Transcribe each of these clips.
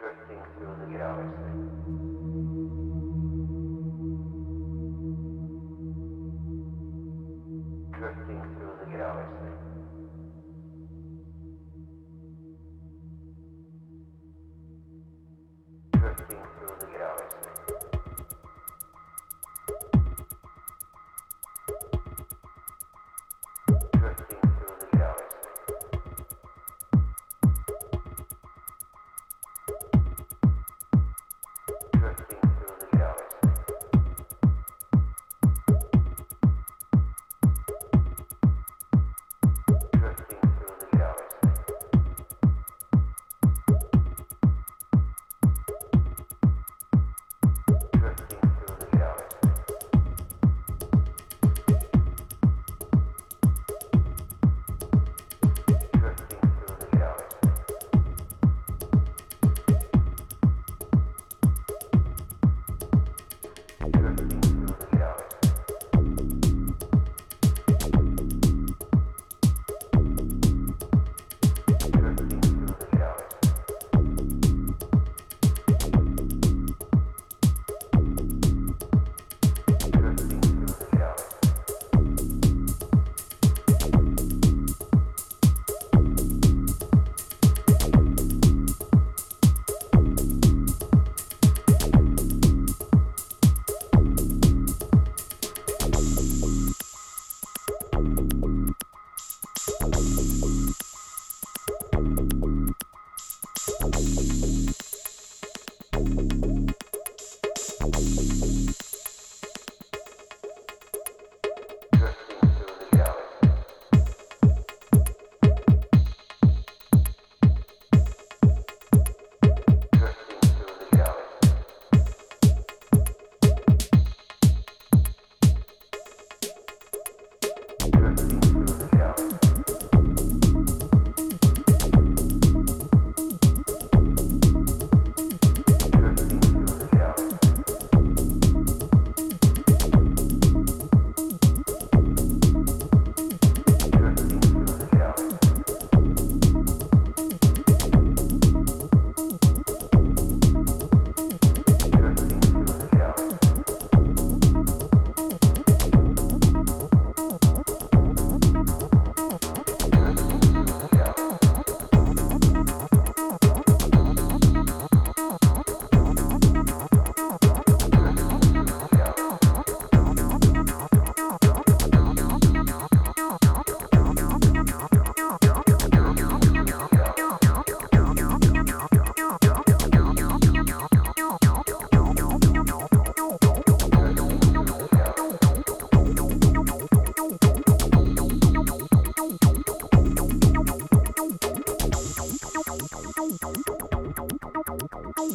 drifting through the galaxy.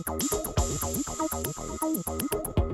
Thank you.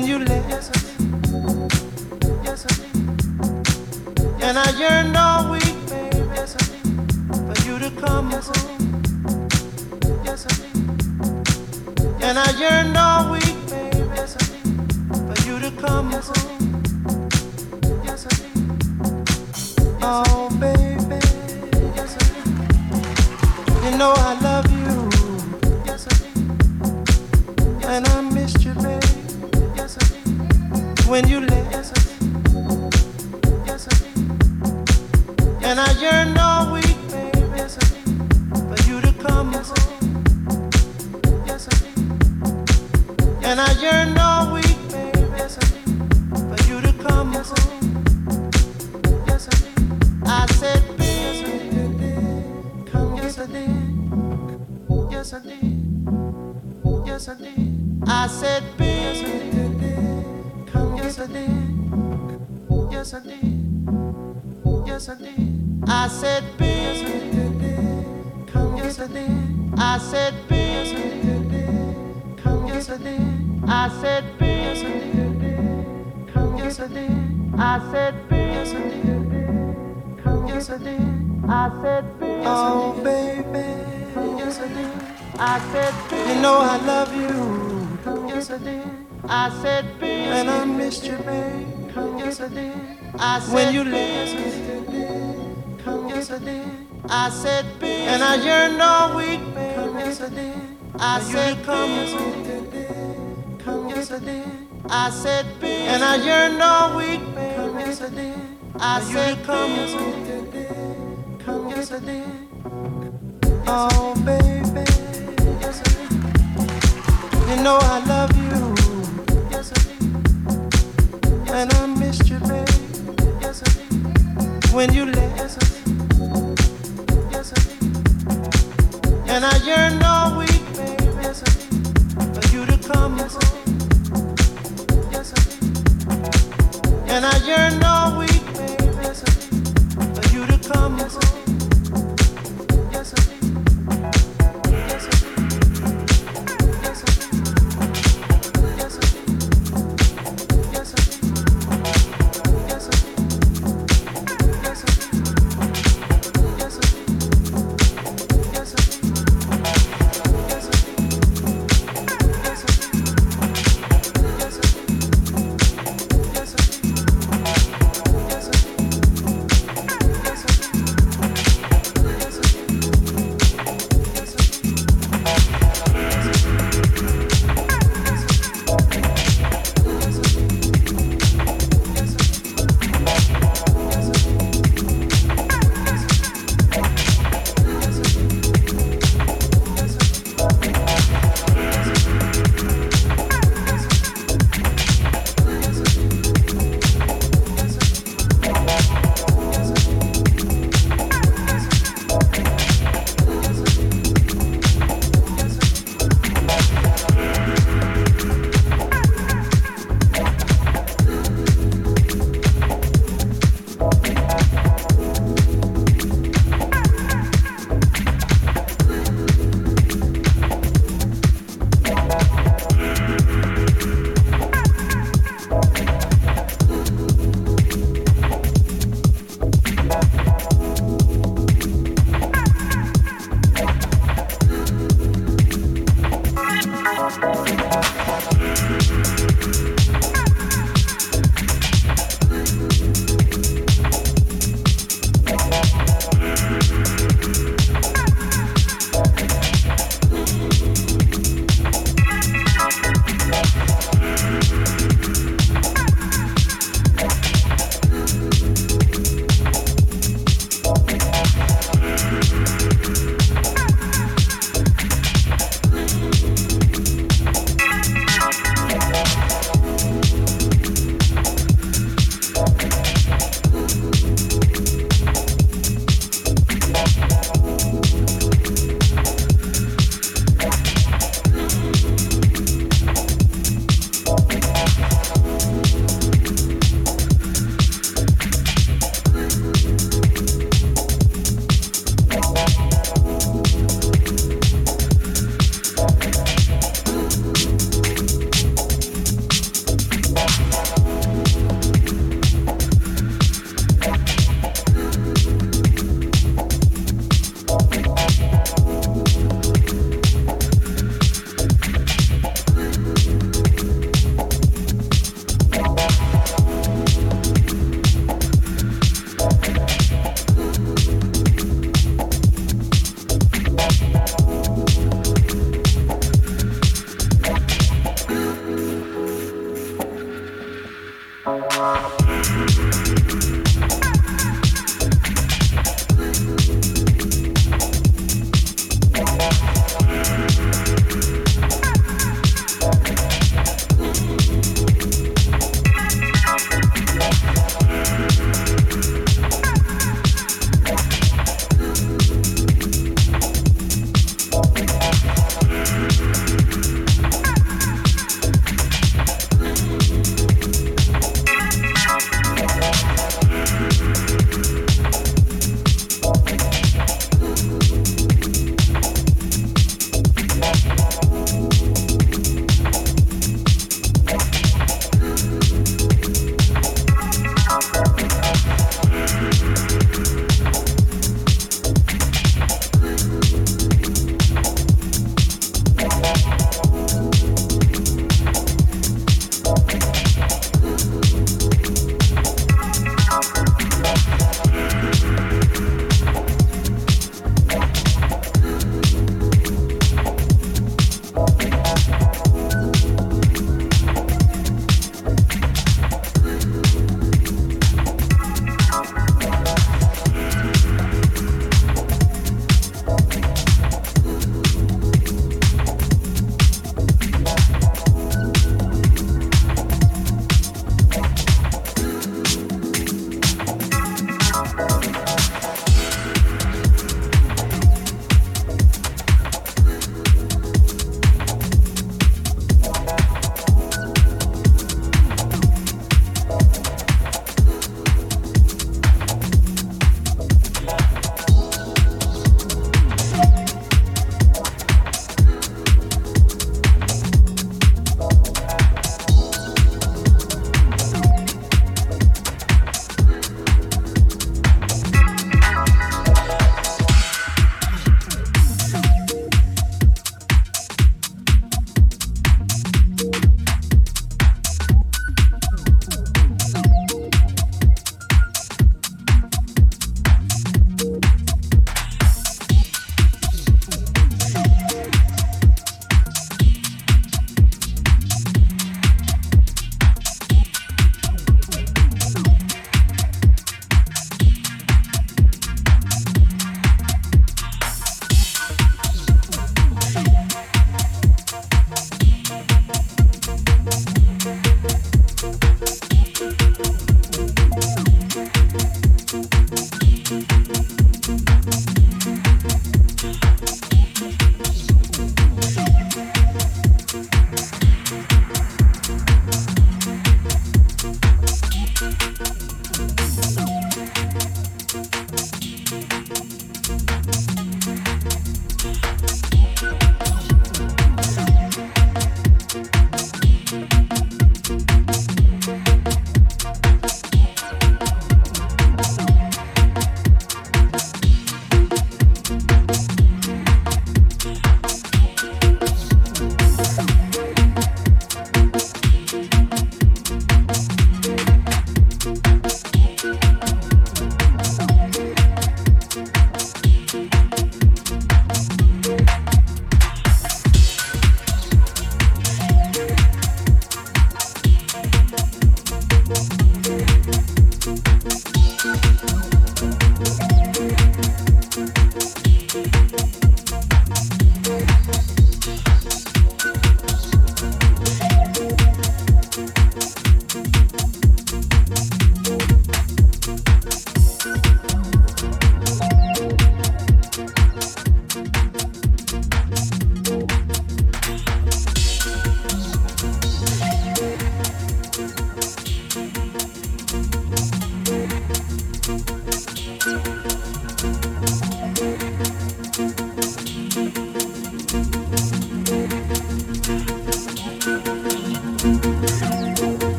when you left.